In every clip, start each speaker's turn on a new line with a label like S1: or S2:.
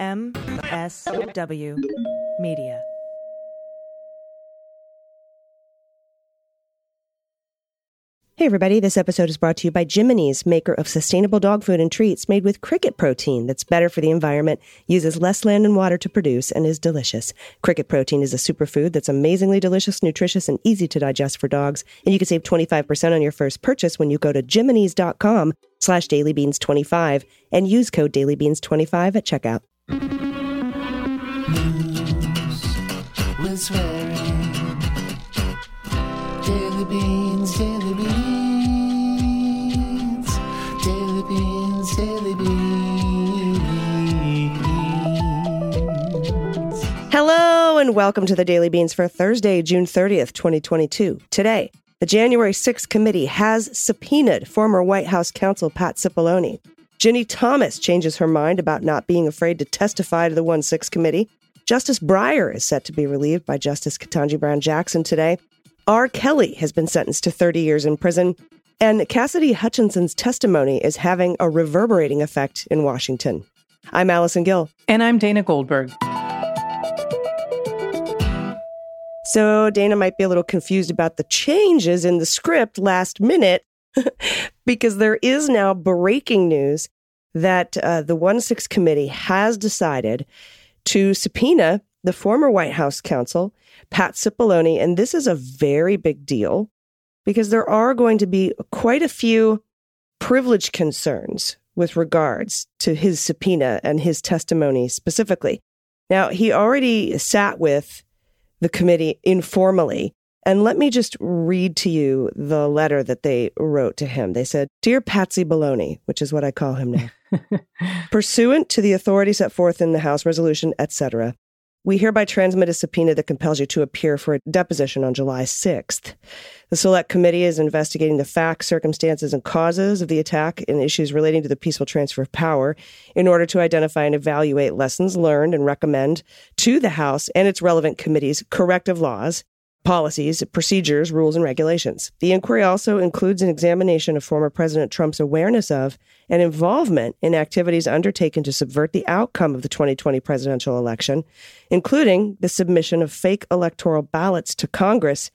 S1: MSW Media.
S2: Hey, everybody. This episode is brought to you by Jiminy's, maker of sustainable dog food and treats made with cricket protein that's better for the environment, uses less land and water to produce, and is delicious. Cricket protein is a superfood that's amazingly delicious, nutritious, and easy to digest for dogs. And you can save 25% on your first purchase when you go to jiminys.com slash dailybeans25 and use code dailybeans25 at checkout. Hello and welcome to the Daily Beans for Thursday, June 30th, 2022. Today, the January 6th committee has subpoenaed former White House counsel Pat Cipollone. Ginni Thomas changes her mind about not being afraid to testify to the 1 6 committee. Justice Breyer is set to be relieved by Justice Ketanji Brown Jackson today. R. Kelly has been sentenced to 30 years in prison. And Cassidy Hutchinson's testimony is having a reverberating effect in Washington. I'm Allison Gill.
S3: And I'm Dana Goldberg.
S2: So Dana might be a little confused about the changes in the script last minute because there is now breaking news that uh, the 1 6 committee has decided to subpoena the former White House counsel, Pat Cipollone. And this is a very big deal because there are going to be quite a few privilege concerns with regards to his subpoena and his testimony specifically. Now, he already sat with the committee informally. And let me just read to you the letter that they wrote to him. They said, Dear Patsy Baloney, which is what I call him now, pursuant to the authority set forth in the House resolution, etc., we hereby transmit a subpoena that compels you to appear for a deposition on July 6th. The Select Committee is investigating the facts, circumstances, and causes of the attack and issues relating to the peaceful transfer of power in order to identify and evaluate lessons learned and recommend to the House and its relevant committees corrective laws policies, procedures, rules, and regulations. The inquiry also includes an examination of former President Trump's awareness of and involvement in activities undertaken to subvert the outcome of the 2020 presidential election, including the submission of fake electoral ballots to Congress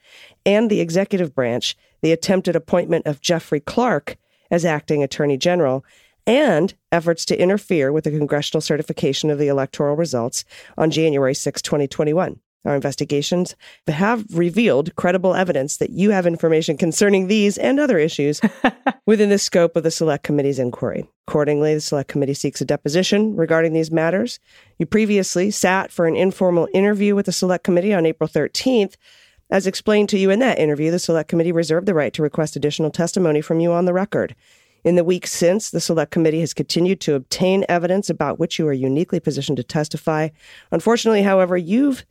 S2: and the executive branch, the attempted appointment of Jeffrey Clark as acting attorney general, and efforts to interfere with the congressional certification of the electoral results on January 6, 2021. Our investigations have revealed credible evidence that you have information concerning these and other issues within the scope of the Select Committee's inquiry. Accordingly, the Select Committee seeks a deposition regarding these matters. You previously sat for an informal interview with the Select Committee on April 13th. As explained to you in that interview, the Select Committee reserved the right to request additional testimony from you on the record. In the weeks since, the Select Committee has continued to obtain evidence about which you are uniquely positioned to testify. Unfortunately, however, you've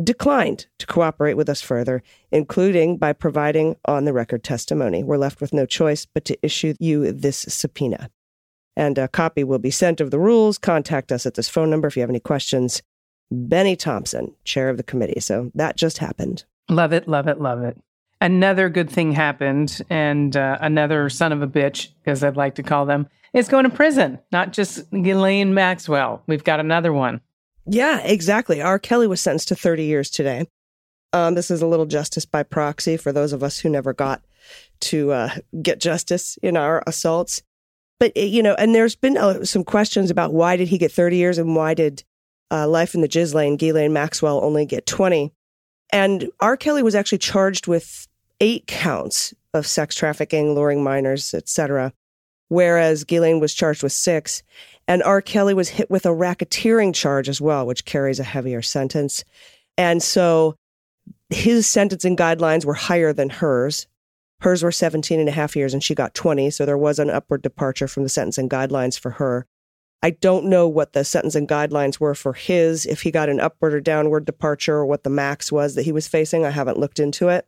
S2: declined to cooperate with us further, including by providing on the record testimony. We're left with no choice but to issue you this subpoena. And a copy will be sent of the rules. Contact us at this phone number if you have any questions. Bennie Thompson, chair of the committee. So that just happened.
S3: Love it, love it, love it. Another good thing happened, and uh, another son of a bitch, as I'd like to call them, is going to prison. Not just Ghislaine Maxwell. We've got another one.
S2: Yeah, exactly. R. Kelly was sentenced to 30 years today. Um, this is a little justice by proxy for those of us who never got to uh, get justice in our assaults. But, eh, you know, and there's been uh, some questions about why did he get 30 years and why did uh, Life in the Ghislaine, Ghislaine Maxwell, only get 20? And R. Kelly was actually charged with eight counts of sex trafficking, luring minors, etc., whereas Ghislaine was charged with six. And R. Kelly was hit with a racketeering charge as well, which carries a heavier sentence. And so his sentencing guidelines were higher than hers. Hers were 17 and a half years and she got 20. So there was an upward departure from the sentencing guidelines for her. I don't know what the sentencing guidelines were for his, if he got an upward or downward departure or what the max was that he was facing. I haven't looked into it.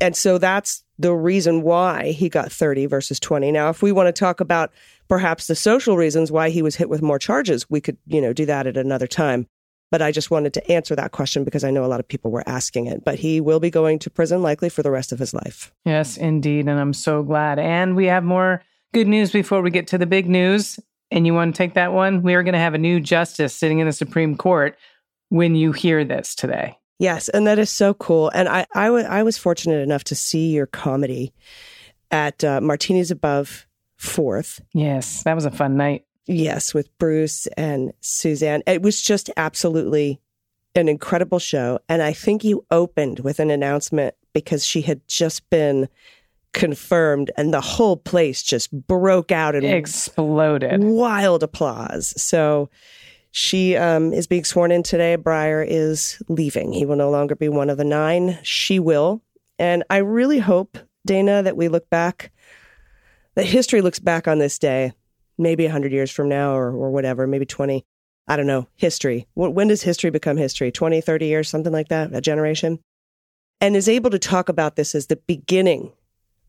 S2: And so that's the reason why he got 30 versus 20. Now, if we want to talk about perhaps the social reasons why he was hit with more charges, we could, you know, do that at another time. But I just wanted to answer that question because I know a lot of people were asking it. But he will be going to prison likely for the rest of his life.
S3: Yes, indeed. And I'm so glad. And we have more good news before we get to the big news. and you want to take that one, we are going to have a new justice sitting in the Supreme Court when you hear this today.
S2: Yes, and that is so cool. And I, I, w- I was I was fortunate enough to see your comedy at uh, Martinis Above Fourth.
S3: Yes, that was a fun night.
S2: Yes, with Bruce and Suzanne. It was just absolutely an incredible show. And I think you opened with an announcement because she had just been confirmed, and the whole place just broke out and
S3: Exploded.
S2: wild applause. So she um, is being sworn in today. Breyer is leaving. He will no longer be one of the nine. She will. And I really hope, Dana, that we look back, that history looks back on this day, maybe 100 years from now or, or whatever, maybe 20. I don't know, history. When does history become history? 20, 30 years, something like that, a generation? And is able to talk about this as the beginning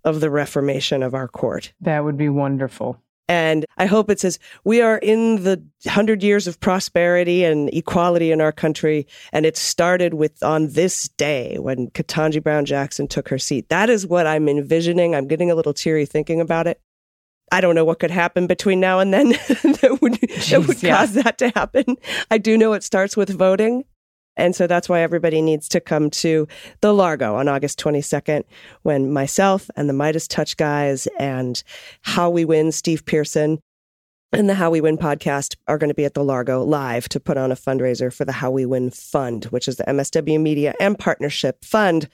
S2: of the reformation of our court.
S3: That would be wonderful.
S2: And I hope it says we are in the hundred years of prosperity and equality in our country. And it started with on this day when Ketanji Brown Jackson took her seat. That is what I'm envisioning. I'm getting a little teary thinking about it. I don't know what could happen between now and then that would, that would
S3: yeah.
S2: cause that to happen. I do know it starts with voting. And so that's why everybody needs to come to the Largo on August 22nd when myself and the Midas Touch guys and How We Win, Steve Pearson, and the How We Win podcast are going to be at the Largo live to put on a fundraiser for the How We Win Fund, which is the MSW Media and Partnership Fund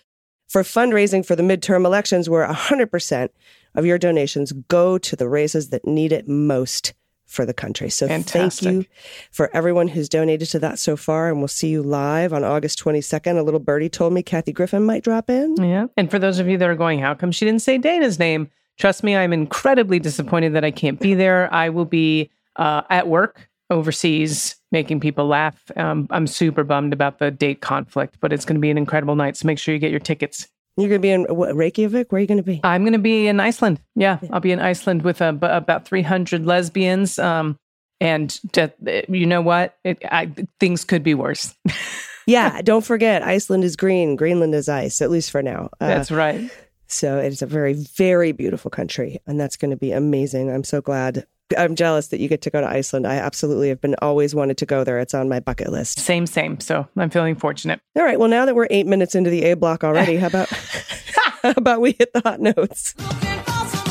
S2: for fundraising for the midterm elections, where 100% of your donations go to the races that need it most for the country. So
S3: Fantastic.
S2: thank you for everyone who's donated to that so far. And we'll see you live on August 22nd. A little birdie told me Kathy Griffin might drop in.
S3: Yeah. And for those of you that are going, how come she didn't say Dana's name? Trust me, I'm incredibly disappointed that I can't be there. I will be uh, at work overseas making people laugh. Um, I'm super bummed about the date conflict, but it's going to be an incredible night. So make sure you get your tickets.
S2: You're going to be in what, Reykjavik? Where are you going to be?
S3: I'm going to be in Iceland. Yeah, I'll be in Iceland with uh, b- about 300 lesbians. Um, and just, you know what? It, I, things could be worse.
S2: yeah, don't forget, Iceland is green, Greenland is ice, at least for now. Uh,
S3: That's right.
S2: So it's a very, very beautiful country, and that's going to be amazing. I'm so glad. I'm jealous that you get to go to Iceland. I absolutely have been always wanted to go there. It's on my bucket list.
S3: Same, same. So I'm feeling fortunate.
S2: All right. Well, now that we're eight minutes into the A block already, how about how about we hit the hot notes?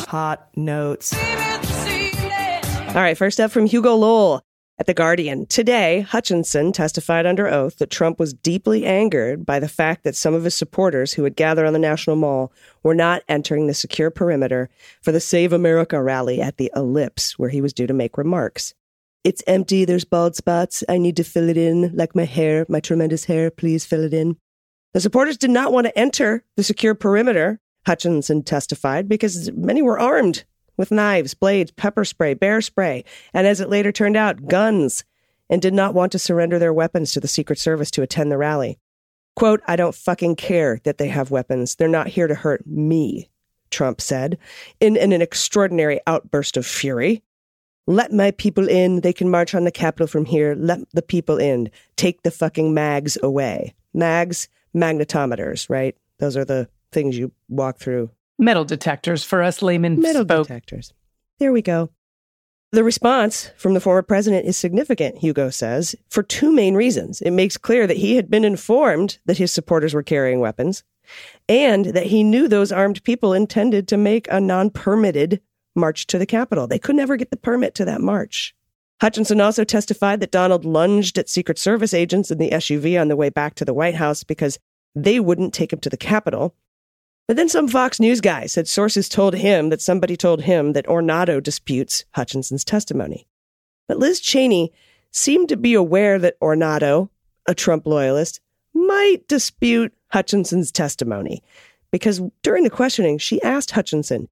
S2: Hot notes. All right. First up from Hugo Lowell at The Guardian. Today, Hutchinson testified under oath that Trump was deeply angered by the fact that some of his supporters who had gathered on the National Mall were not entering the secure perimeter for the Save America rally at the Ellipse, where he was due to make remarks. It's empty. There's bald spots. I need to fill it in, like my hair, my tremendous hair. Please fill it in. The supporters did not want to enter the secure perimeter, Hutchinson testified, because many were armed with knives, blades, pepper spray, bear spray, and as it later turned out, guns, and did not want to surrender their weapons to the Secret Service to attend the rally. Quote, I don't fucking care that they have weapons. They're not here to hurt me, Trump said, in, in an extraordinary outburst of fury. Let my people in. They can march on the Capitol from here. Let the people in. Take the fucking mags away. Mags, magnetometers, right? Those are the things you walk through.
S3: Metal detectors for us laymen
S2: Metal
S3: spoke.
S2: detectors. There we go. The response from the former president is significant, Hugo says, for two main reasons. It makes clear that he had been informed that his supporters were carrying weapons and that he knew those armed people intended to make a non permitted march to the Capitol. They could never get the permit to that march. Hutchinson also testified that Donald lunged at Secret Service agents in the SUV on the way back to the White House because they wouldn't take him to the Capitol. But then some Fox News guy said sources told him that somebody told him that Ornato disputes Hutchinson's testimony. But Liz Cheney seemed to be aware that Ornato, a Trump loyalist, might dispute Hutchinson's testimony because during the questioning, she asked Hutchinson,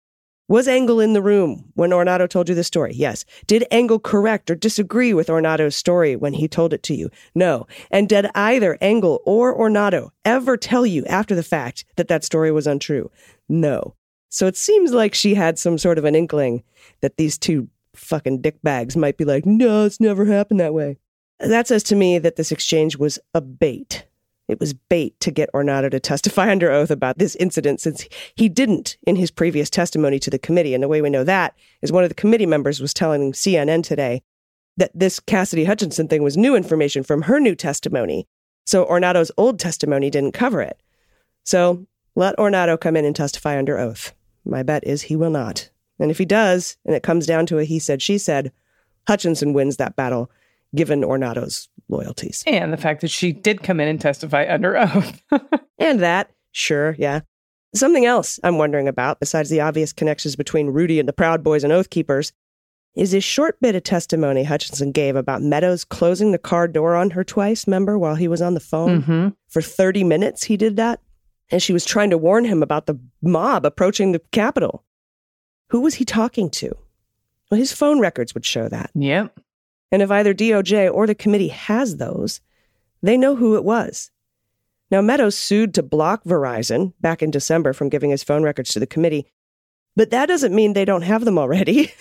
S2: was Engel in the room when Ornato told you the story? Yes. Did Engel correct or disagree with Ornato's story when he told it to you? No. And did either Engel or Ornato ever tell you after the fact that that story was untrue? No. So it seems like she had some sort of an inkling that these two fucking dickbags might be like, no, it's never happened that way. That says to me that this exchange was a bait. It was bait to get Ornato to testify under oath about this incident since he didn't in his previous testimony to the committee. And the way we know that is one of the committee members was telling CNN today that this Cassidy Hutchinson thing was new information from her new testimony. So Ornato's old testimony didn't cover it. So let Ornato come in and testify under oath. My bet is he will not. And if he does, and it comes down to a he said, she said, Hutchinson wins that battle, given Ornato's loyalties.
S3: And the fact that she did come in and testify under oath.
S2: And that, sure, yeah. Something else I'm wondering about, besides the obvious connections between Rudy and the Proud Boys and Oath Keepers, is this short bit of testimony Hutchinson gave about Meadows closing the car door on her twice, remember, while he was on the phone?
S3: hmm
S2: For 30 minutes, he did that. And she was trying to warn him about the mob approaching the Capitol. Who was he talking to? Well, his phone records would show that.
S3: Yep.
S2: And if either DOJ or the committee has those, they know who it was. Now, Meadows sued to block Verizon back in December from giving his phone records to the committee, but that doesn't mean they don't have them already.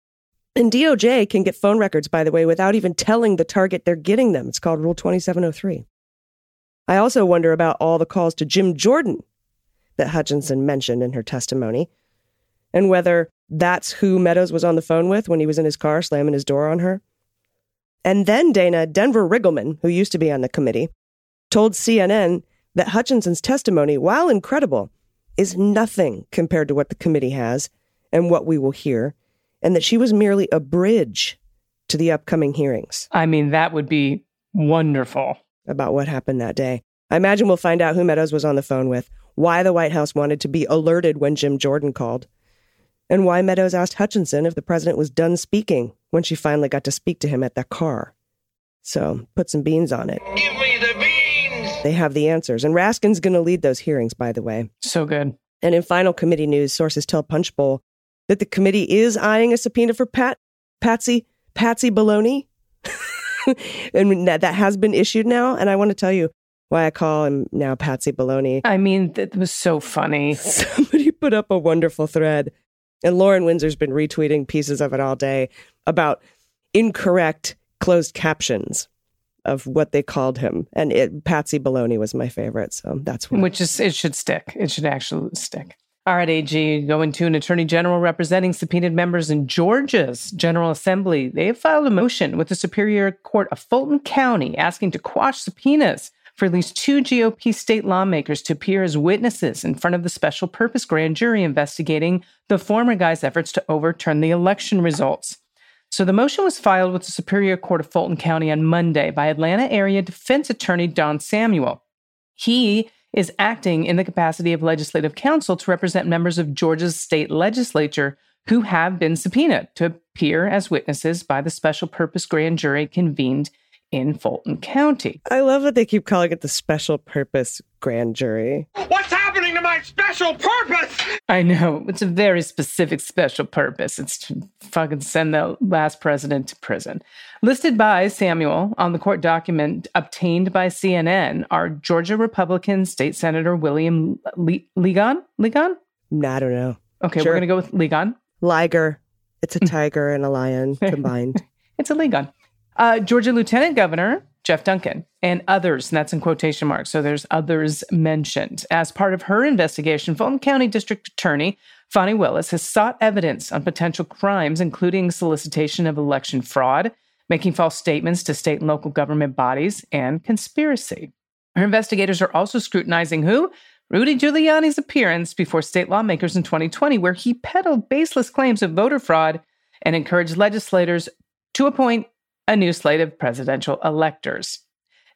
S2: and DOJ can get phone records, by the way, without even telling the target they're getting them. It's called Rule 2703. I also wonder about all the calls to Jim Jordan that Hutchinson mentioned in her testimony, and whether that's who Meadows was on the phone with when he was in his car slamming his door on her. And then Dana, Denver Riggleman, who used to be on the committee, told CNN that Hutchinson's testimony, while incredible, is nothing compared to what the committee has and what we will hear, and that she was merely a bridge to the upcoming hearings
S3: I mean, that would be wonderful.
S2: about what happened that day. I imagine we'll find out who Meadows was on the phone with, why the White House wanted to be alerted when Jim Jordan called, and why Meadows asked Hutchinson if the president was done speaking when she finally got to speak to him at that car. So put some beans on it.
S4: Give me the beans!
S2: They have the answers. And Raskin's going to lead those hearings, by the way.
S3: So good.
S2: And in final committee news, sources tell Punchbowl that the committee is eyeing a subpoena for Pat Patsy Patsy Baloney. and that, that has been issued now. And I want to tell you why I call him now Patsy Baloney.
S3: I mean, that was so funny.
S2: Somebody put up a wonderful thread, and Lauren Windsor's been retweeting pieces of it all day about incorrect closed captions of what they called him. And it, Patsy Baloney was my favorite. So that's.
S3: Which is, it should stick. It should actually stick. All right, AG, going to an attorney general representing subpoenaed members in Georgia's General Assembly. They have filed a motion with the Superior Court of Fulton County asking to quash subpoenas for at least two GOP state lawmakers to appear as witnesses in front of the special purpose grand jury investigating the former guy's efforts to overturn the election results. So the motion was filed with the Superior Court of Fulton County on Monday by Atlanta area defense attorney Don Samuel. He is acting in the capacity of legislative counsel to represent members of Georgia's state legislature who have been subpoenaed to appear as witnesses by the special purpose grand jury convened in Fulton County.
S2: I love that they keep calling it the special purpose grand jury.
S4: What's happening to special purpose?
S3: I know it's a very specific special purpose. It's to fucking send the last president to prison. Listed by Samuel on the court document obtained by CNN are Georgia Republican State Senator William Le- Ligon. Ligon?
S2: I don't know.
S3: Okay,
S2: Sure.
S3: we're gonna go with Ligon.
S2: Liger. It's a tiger and a lion combined.
S3: It's a Ligon. Uh, Georgia Lieutenant Governor Jeff Duncan and others, and that's in quotation marks. So there's others mentioned. As part of her investigation, Fulton County District Attorney Fani Willis has sought evidence on potential crimes, including solicitation of election fraud, making false statements to state and local government bodies, and conspiracy. Her investigators are also scrutinizing who? Rudy Giuliani's appearance before state lawmakers in 2020, where he peddled baseless claims of voter fraud and encouraged legislators to appoint a new slate of presidential electors.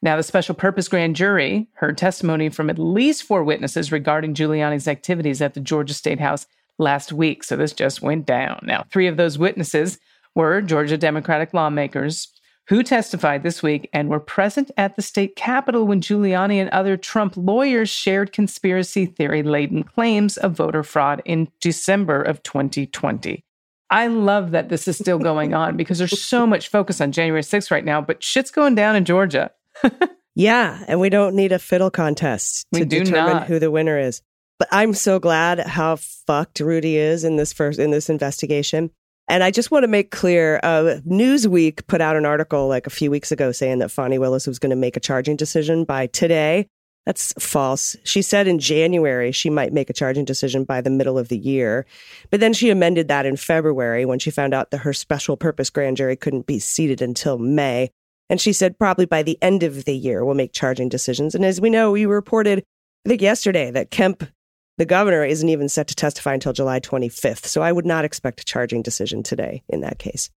S3: Now, the special purpose grand jury heard testimony from at least four witnesses regarding Giuliani's activities at the Georgia State House last week. So this just went down. Now, three of those witnesses were Georgia Democratic lawmakers who testified this week and were present at the state capitol when Giuliani and other Trump lawyers shared conspiracy theory laden claims of voter fraud in December of 2020. I love that this is still going on because there's so much focus on January 6th right now, but shit's going down in Georgia.
S2: Yeah, and we don't need a fiddle contest to determine
S3: not.
S2: who the winner is. But I'm so glad how fucked Rudy is in this first in this investigation. And I just want to make clear, uh, Newsweek put out an article like a few weeks ago saying that Fani Willis was going to make a charging decision by today. That's false. She said in January she might make a charging decision by the middle of the year. But then she amended that in February when she found out that her special purpose grand jury couldn't be seated until May. And she said probably by the end of the year we'll make charging decisions. And as we know, we reported, I think yesterday, that Kemp, the governor, isn't even set to testify until July 25th. So I would not expect a charging decision today in that case.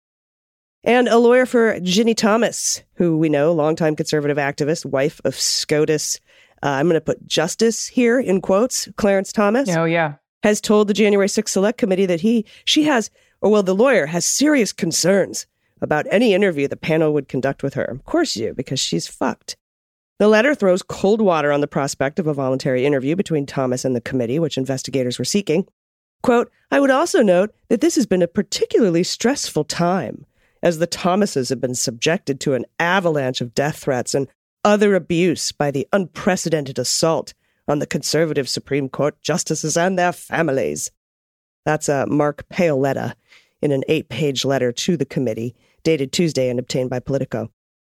S2: And a lawyer for Ginni Thomas, who we know, longtime conservative activist, wife of SCOTUS. Uh, I'm going to put justice here in quotes, Clarence Thomas
S3: Oh, yeah.
S2: has told the January 6th Select Committee that he, she has, or well, the lawyer has serious concerns about any interview the panel would conduct with her. Of course you, because she's fucked. The letter throws cold water on the prospect of a voluntary interview between Thomas and the committee, which investigators were seeking. Quote, I would also note that this has been a particularly stressful time, as the Thomases have been subjected to an avalanche of death threats and other abuse by the unprecedented assault on the conservative Supreme Court justices and their families. That's uh, Mark Paoletta in an eight page letter to the committee, dated Tuesday and obtained by Politico.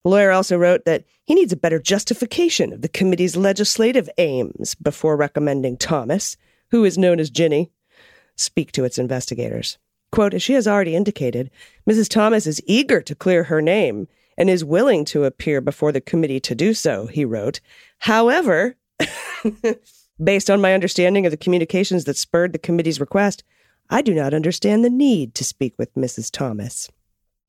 S2: The lawyer also wrote that he needs a better justification of the committee's legislative aims before recommending Thomas, who is known as Ginni, speak to its investigators. Quote, as she has already indicated, Mrs. Thomas is eager to clear her name and is willing to appear before the committee to do so, he wrote. However, based on my understanding of the communications that spurred the committee's request, I do not understand the need to speak with Mrs. Thomas.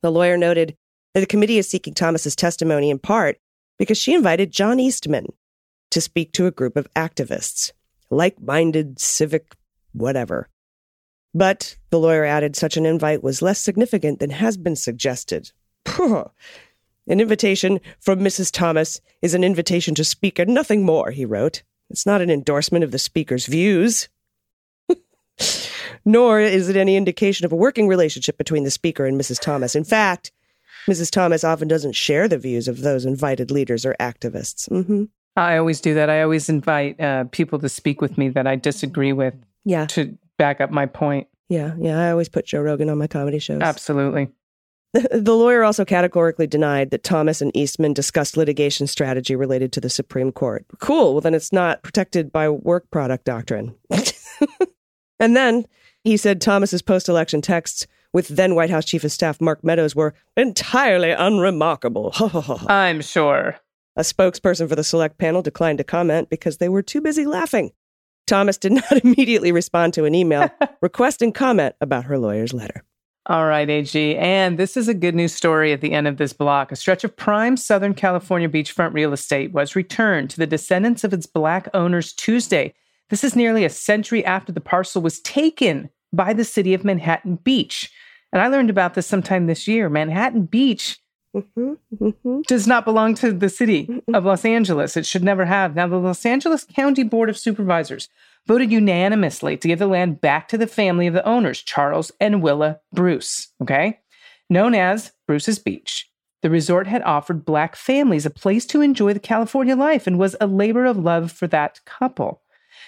S2: The lawyer noted that the committee is seeking Thomas's testimony in part because she invited John Eastman to speak to a group of activists, like-minded civic whatever. But the lawyer added such an invite was less significant than has been suggested. An invitation from Mrs. Thomas is an invitation to speak and nothing more, he wrote. It's not an endorsement of the speaker's views. Nor is it any indication of a working relationship between the speaker and Mrs. Thomas. In fact, Mrs. Thomas often doesn't share the views of those invited leaders or activists. hmm
S3: I always do that. I always invite uh, people to speak with me that I disagree with
S2: Yeah,
S3: to back up my point.
S2: yeah, yeah. I always put Joe Rogan on my comedy shows.
S3: Absolutely.
S2: The lawyer also categorically denied that Thomas and Eastman discussed litigation strategy related to the Supreme Court. Cool. Well, then it's not protected by work product doctrine. and then he said Thomas's post election texts with then White House Chief of Staff Mark Meadows were entirely unremarkable.
S3: I'm sure.
S2: A spokesperson for the select panel declined to comment because they were too busy laughing. Thomas did not immediately respond to an email requesting comment about her lawyer's letter.
S3: All right, AG. And this is a good news story at the end of this block. A stretch of prime Southern California beachfront real estate was returned to the descendants of its black owners Tuesday. This is nearly a century after the parcel was taken by the city of Manhattan Beach. And I learned about this sometime this year. Manhattan Beach
S2: hmm hmm
S3: does not belong to the city of Los Angeles. It should never have. Now, the Los Angeles County Board of Supervisors voted unanimously to give the land back to the family of the owners, Charles and Willa Bruce, okay? Known as Bruce's Beach. The resort had offered black families a place to enjoy the California life and was a labor of love for that couple.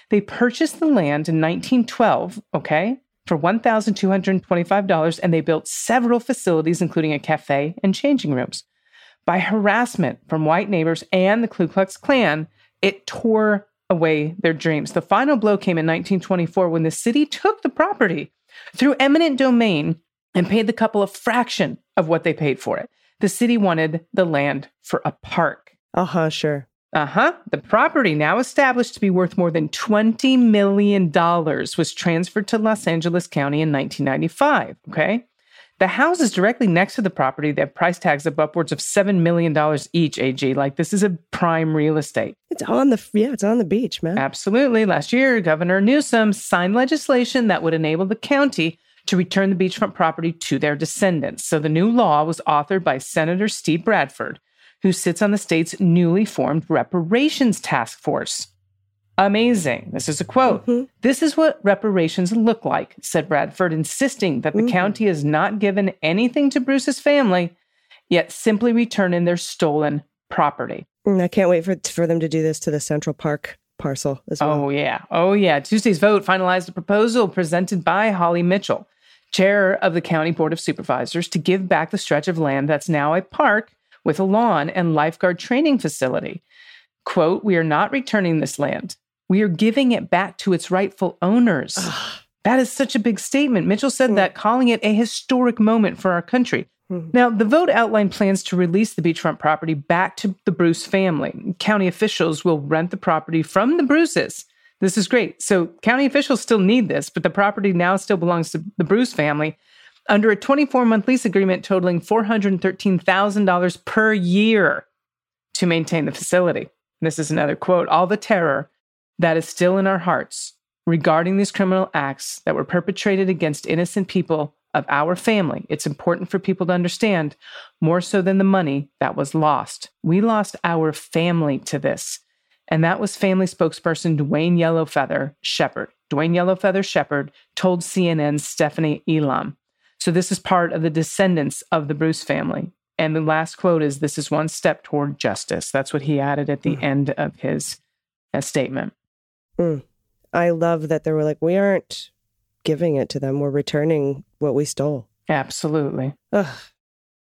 S3: They purchased the land in 1912, okay, for $1,225, and they built several facilities, including a cafe and changing rooms. By harassment from white neighbors and the Ku Klux Klan, it tore away their dreams. The final blow came in 1924 when the city took the property through eminent domain and paid the couple a fraction of what they paid for it. The city wanted the land for a park.
S2: Uh huh, sure.
S3: Uh huh. The property, now established to be worth more than $20 million, was transferred to Los Angeles County in 1995. Okay. The houses directly next to the property, have price tags of upwards of $7 million each, AG. Like this is a prime real estate.
S2: It's on the yeah, it's on the beach, man.
S3: Absolutely. Last year, Governor Newsom signed legislation that would enable the county to return the beachfront property to their descendants. So the new law was authored by Senator Steve Bradford, who sits on the state's newly formed reparations task force. Amazing. This is a quote. This is what reparations look like, said Bradford, insisting that the county has not given anything to Bruce's family, yet simply returning their stolen property.
S2: Mm, I can't wait for for them to do this to the Central Park parcel as well.
S3: Oh, yeah. Oh, yeah. Tuesday's vote finalized a proposal presented by Holly Mitchell, chair of the County Board of Supervisors, to give back the stretch of land that's now a park with a lawn and lifeguard training facility. quote, we are not returning this land. We are giving it back to its rightful owners. That is such a big statement. Mitchell said hmm. that, calling it a historic moment for our country. Hmm. Now, the vote outlined plans to release the beachfront property back to the Bruce family. County officials will rent the property from the Bruces. This is great. So, county officials still need this, but the property now still belongs to the Bruce family under a 24 month lease agreement totaling $413,000 per year to maintain the facility. This is another quote all the terror that is still in our hearts regarding these criminal acts that were perpetrated against innocent people of our family. It's important for people to understand more so than the money that was lost. We lost our family to this. And that was family spokesperson Dwayne Yellowfeather Shepherd. Dwayne Yellowfeather Shepherd told CNN's Stephanie Elam. So this is part of the descendants of the Bruce family. And the last quote is This is one step toward justice. That's what he added at the end of his uh, statement.
S2: I love that they were like, we aren't giving it to them. We're returning what we stole.
S3: Absolutely.
S2: Ugh.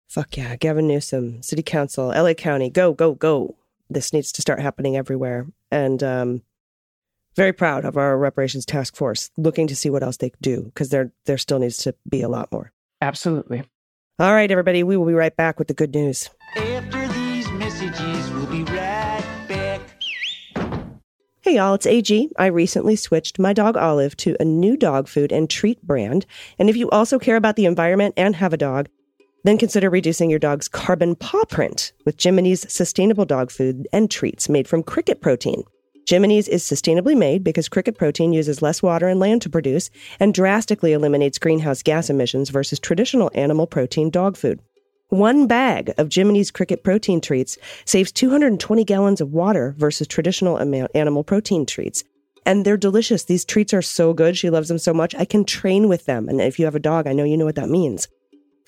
S2: Fuck yeah. Gavin Newsom, City Council, LA County, go, go, go. This needs to start happening everywhere. And um, very proud of our reparations task force, looking to see what else they do because there there still needs to be a lot more.
S3: Absolutely.
S2: All right, everybody, we will be right back with the good news.
S5: After these messages, we'll be right back.
S2: Hey y'all, it's AG. I recently switched my dog Olive to a new dog food and treat brand. And if you also care about the environment and have a dog, then consider reducing your dog's carbon paw print with Jiminy's sustainable dog food and treats made from cricket protein. Jiminy's is sustainably made because cricket protein uses less water and land to produce and drastically eliminates greenhouse gas emissions versus traditional animal protein dog food. One bag of Jiminy's cricket protein treats saves 220 gallons of water versus traditional animal protein treats. And they're delicious. These treats are so good. She loves them so much. I can train with them. And if you have a dog, I know you know what that means.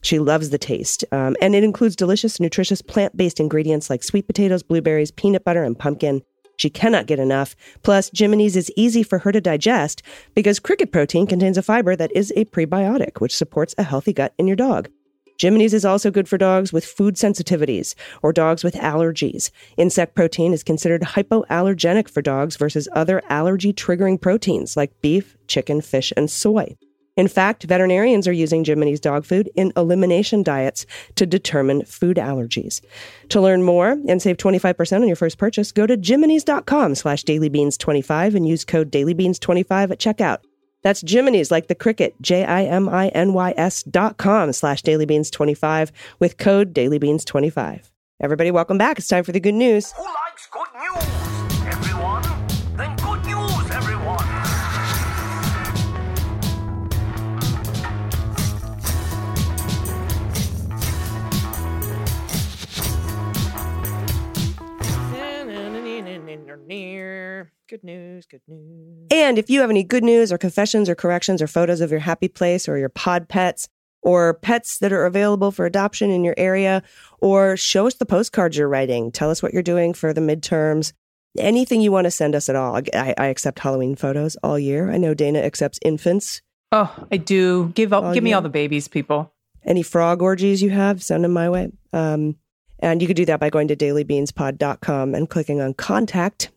S2: She loves the taste. Um, and it includes delicious, nutritious plant based ingredients like sweet potatoes, blueberries, peanut butter, and pumpkin. She cannot get enough. Plus, Jiminy's is easy for her to digest because cricket protein contains a fiber that is a prebiotic, which supports a healthy gut in your dog. Jiminy's is also good for dogs with food sensitivities or dogs with allergies. Insect protein is considered hypoallergenic for dogs versus other allergy triggering proteins like beef, chicken, fish, and soy. In fact, veterinarians are using Jiminy's dog food in elimination diets to determine food allergies. To learn more and save 25% on your first purchase, go to jiminys.com slash dailybeans25 and use code dailybeans25 at checkout. That's Jiminy's like the cricket, J-I-M-I-N-Y-S dot com slash dailybeans25 with code dailybeans25. Everybody, welcome back. It's time for the good news.
S6: Who likes good news? Everyone? Then good news, everyone.
S1: Good news, good news.
S2: And if you have any good news or confessions or corrections or photos of your happy place or your pod pets or pets that are available for adoption in your area, or show us the postcards you're writing. Tell us what you're doing for the midterms. Anything you want to send us at all. I, I accept Halloween photos all year. I know Dana accepts infants.
S3: Oh, I do. Give up,
S2: Oh,
S3: give me all the babies, people.
S2: Any frog orgies you have, send them my way. Um, and you could do that by going to dailybeanspod.com and clicking on contact.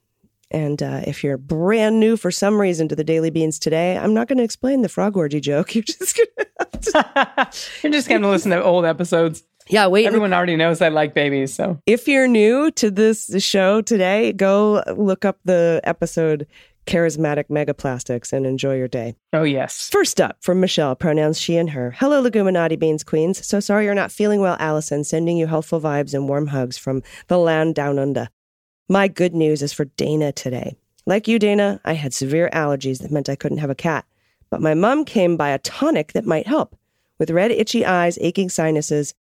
S2: And uh, if you're brand new for some reason to the Daily Beans today, I'm not going to explain the frog orgy joke. You're just going to.
S3: You're just going to listen to old episodes.
S2: Yeah, wait.
S3: Everyone already knows I like babies, so
S2: If you're new to this show today, go look up the episode Charismatic Megaplastics and enjoy your day.
S3: oh yes.
S2: First up from Michelle, pronouns she and her. Hello, Leguminati Beans Queens. So sorry you're not feeling well, Allison. Sending you helpful vibes and warm hugs from the land down under. My good news is for Dana today. Like you, Dana, I had severe allergies that meant I couldn't have a cat. But my mom came by a tonic that might help. With red, itchy eyes, aching sinuses,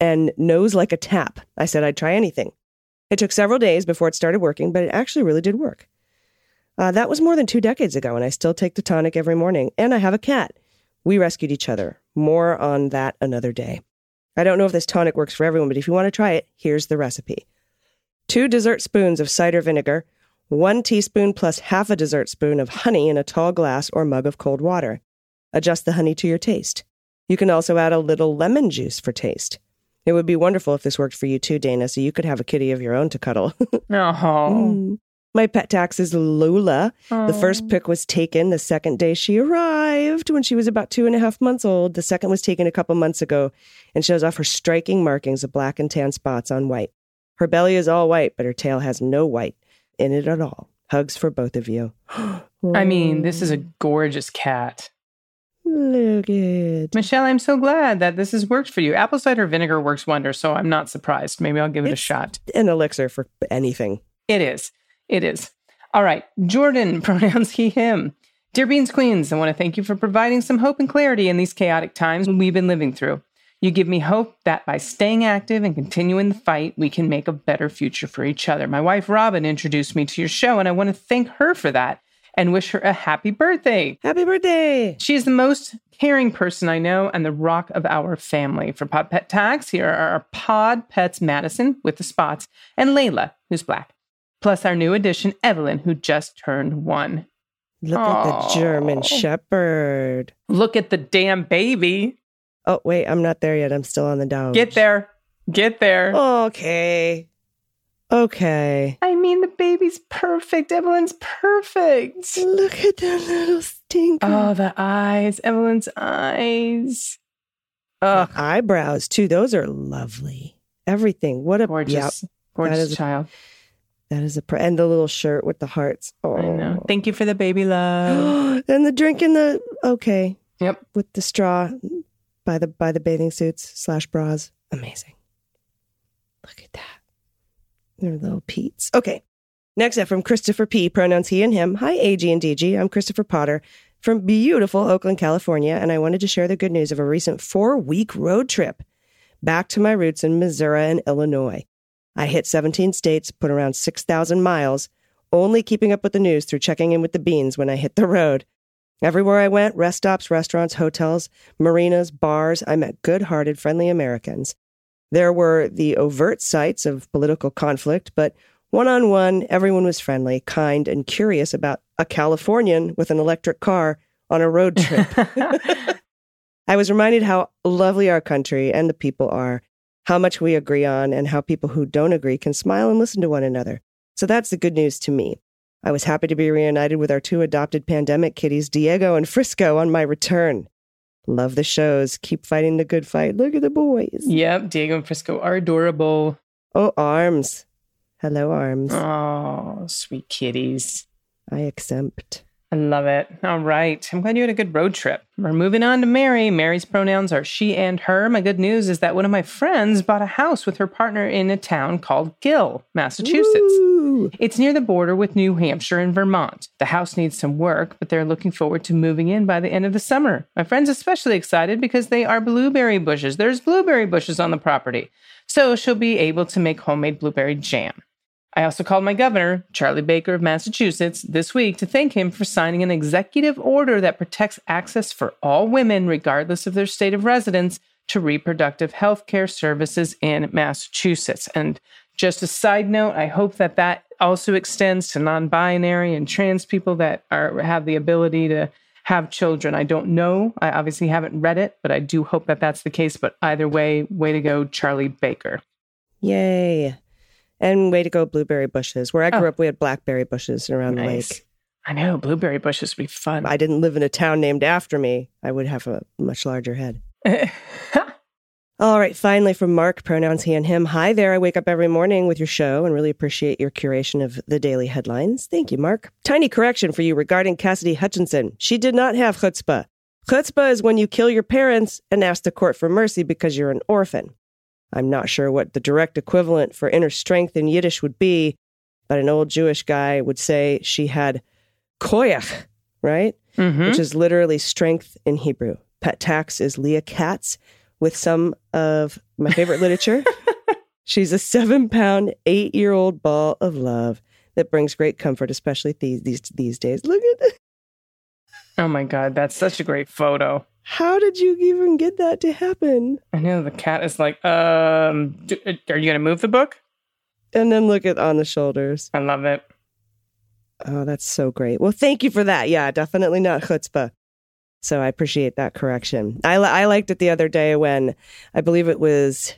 S2: and nose like a tap, I said I'd try anything. It took several days before it started working, but it actually really did work. Uh, that was more than two decades ago, and I still take the tonic every morning. And I have a cat. We rescued each other. More on that another day. I don't know if this tonic works for everyone, but if you want to try it, here's the recipe two dessert spoons of cider vinegar, one teaspoon plus half a dessert spoon of honey in a tall glass or mug of cold water. Adjust the honey to your taste. You can also add a little lemon juice for taste. It would be wonderful if this worked for you too, Dana, so you could have a kitty of your own to cuddle.
S3: Oh.
S2: Mm. My pet tax is Lula. The first pick was taken the second day she arrived when she was about two and a half months old. The second was taken a couple months ago and shows off her striking markings of black and tan spots on white. Her belly is all white, but her tail has no white in it at all. Hugs for both of you.
S3: I mean, this is a gorgeous cat.
S2: Look at
S3: Michelle, I'm so glad that this has worked for you. Apple cider vinegar works wonders, so I'm not surprised. Maybe I'll give it a shot.
S2: an elixir for anything.
S3: It is. It is. All right. Jordan, pronouns he, him. Dear Beans Queens, I want to thank you for providing some hope and clarity in these chaotic times we've been living through. You give me hope that by staying active and continuing the fight, we can make a better future for each other. My wife Robin introduced me to your show, and I want to thank her for that and wish her a happy birthday.
S2: Happy birthday!
S3: She is the most caring person I know and the rock of our family. For Pod Pet Tags, here are our Pod Pets Madison with the spots and Layla, who's black, plus our new addition, Evelyn, who just turned one.
S2: Look at the German Shepherd.
S3: Look at the damn baby.
S2: Oh, wait, I'm not there yet. I'm still on the down.
S3: Get there. Get there.
S2: Okay. Okay.
S3: I mean, the baby's perfect. Evelyn's perfect.
S2: Look at that little stinker.
S3: Oh, the eyes. Evelyn's eyes. Oh,
S2: Eyebrows, too. Those are lovely. Everything. What a
S3: Gorgeous.
S2: Yep,
S3: Gorgeous
S2: is a-
S3: child.
S2: that is a pr- and the little shirt with the hearts. Oh,
S3: I know. Oh. Thank you for the baby love.
S2: and the drink in the okay
S3: yep.
S2: with the straw by the by the bathing suits slash bras. Amazing. Look at that. They're little Pete's. Okay. Next up from Christopher P. Pronouns he and him. Hi, AG and DG. I'm Christopher Potter from beautiful Oakland, California, and I wanted to share the good news of a recent four week road trip back to my roots in Missouri and Illinois. I hit 17 states, put around 6,000 miles, only keeping up with the news through checking in with the beans when I hit the road. Everywhere I went, rest stops, restaurants, hotels, marinas, bars, I met good hearted, friendly Americans. There were the overt sites of political conflict, but one on one, everyone was friendly, kind, and curious about a Californian with an electric car on a road trip. I was reminded how lovely our country and the people are, how much we agree on, and how people who don't agree can smile and listen to one another. So that's the good news to me. I was happy to be reunited with our two adopted pandemic kitties, Diego and Frisco, on my return. Love the shows. Keep fighting the good fight. Look at the boys.
S3: Yep. Diego and Frisco are adorable.
S2: Oh, arms. Hello, arms.
S3: Oh, sweet kitties.
S2: I accept.
S3: I love it. All right. I'm glad you had a good road trip. We're moving on to Mary. Mary's pronouns are she and her. My good news is that one of my friends bought a house with her partner in a town called Gill, Massachusetts.
S2: Woo!
S3: It's near the border with New Hampshire and Vermont. The house needs some work, but they're looking forward to moving in by the end of the summer. My friend's especially excited because they are blueberry bushes. There's blueberry bushes on the property. So she'll be able to make homemade blueberry jam. I also called my governor, Charlie Baker of Massachusetts, this week to thank him for signing an executive order that protects access for all women, regardless of their state of residence, to reproductive health care services in Massachusetts. And just a side note, I hope that that also extends to non-binary and trans people that are have the ability to have children. I don't know. I obviously haven't read it, but I do hope that that's the case. But either way, way to go, Charlie Baker.
S2: Yay. And way to go, blueberry bushes. Where I grew
S3: Oh.
S2: up, we had blackberry bushes around the lake.
S3: I know blueberry bushes would be fun.
S2: I didn't live in a town named after me. I would have a much larger head. All right, finally from Mark, pronouns he and him. Hi there. I wake up every morning with your show and really appreciate your curation of the daily headlines. Thank you, Mark. Tiny correction for you regarding Cassidy Hutchinson. She did not have chutzpah. Chutzpah is when you kill your parents and ask the court for mercy because you're an orphan. I'm not sure what the direct equivalent for inner strength in Yiddish would be, but an old Jewish guy would say she had koyach, right?
S3: Mhm.
S2: which is literally strength in Hebrew. Pet tax is Leah Katz with some of my favorite literature. She's a seven pound, eight year old ball of love that brings great comfort, especially these these these days. Look at it.
S3: Oh my God, that's such a great photo.
S2: How did you even get that to happen?
S3: I know the cat is like, um, d- are you going to move the book?
S2: And then look at on the shoulders.
S3: I love it.
S2: Oh, that's so great. Well, thank you for that. Yeah, definitely not chutzpah. So I appreciate that correction. I, li- I liked it the other day when I believe it was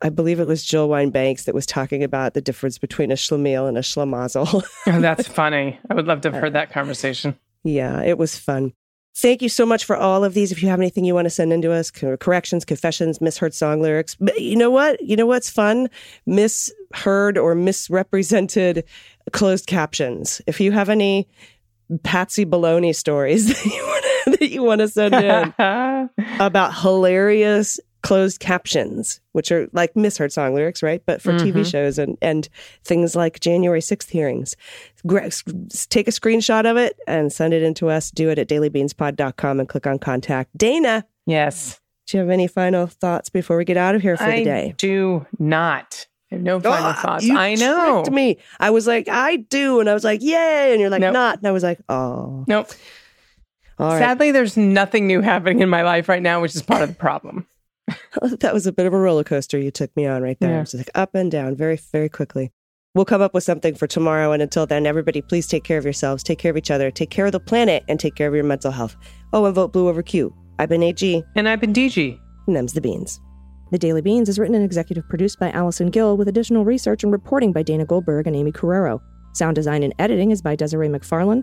S2: I believe it was Jill Wine Banks that was talking about the difference between a schlemiel and a schlemazel.
S3: Oh, that's funny. I would love to have heard that conversation.
S2: yeah, it was fun. Thank you so much for all of these. If you have anything you want to send into us, corrections, confessions, misheard song lyrics, but you know what? You know what's fun? Misheard or misrepresented closed captions. If you have any Patsy Baloney stories that you want to, that you want to send in, about hilarious closed captions, which are like misheard song lyrics, right? But for TV shows and, and things like January 6th hearings. Take a screenshot of it and send it in to us. Do it at dailybeanspod.com and click on contact. Dana,
S3: yes.
S2: do you have any final thoughts before we get out of here for
S3: I
S2: the day?
S3: do not. I have no final
S2: Ah,
S3: thoughts. I know.
S2: me. I was like, I do. And I was like, yay. And you're like,
S3: Nope.
S2: not. And I was like, oh.
S3: Nope.
S2: All right.
S3: Sadly, there's nothing new happening in my life right now, which is part of the problem.
S2: that was a bit of a roller coaster you took me on right there.
S3: Yeah.
S2: It was like up and down very, very quickly. We'll come up with something for tomorrow. And until then, everybody, please take care of yourselves, take care of each other, take care of the planet, and take care of your mental health. Oh, and vote blue over Q. I've been AG,
S3: And I've been DG.
S2: and them's the beans.
S1: The Daily Beans is written and executive produced by Allison Gill with additional research and reporting by Dana Goldberg and Aimee Carrero. Sound design and editing is by Desiree McFarlane,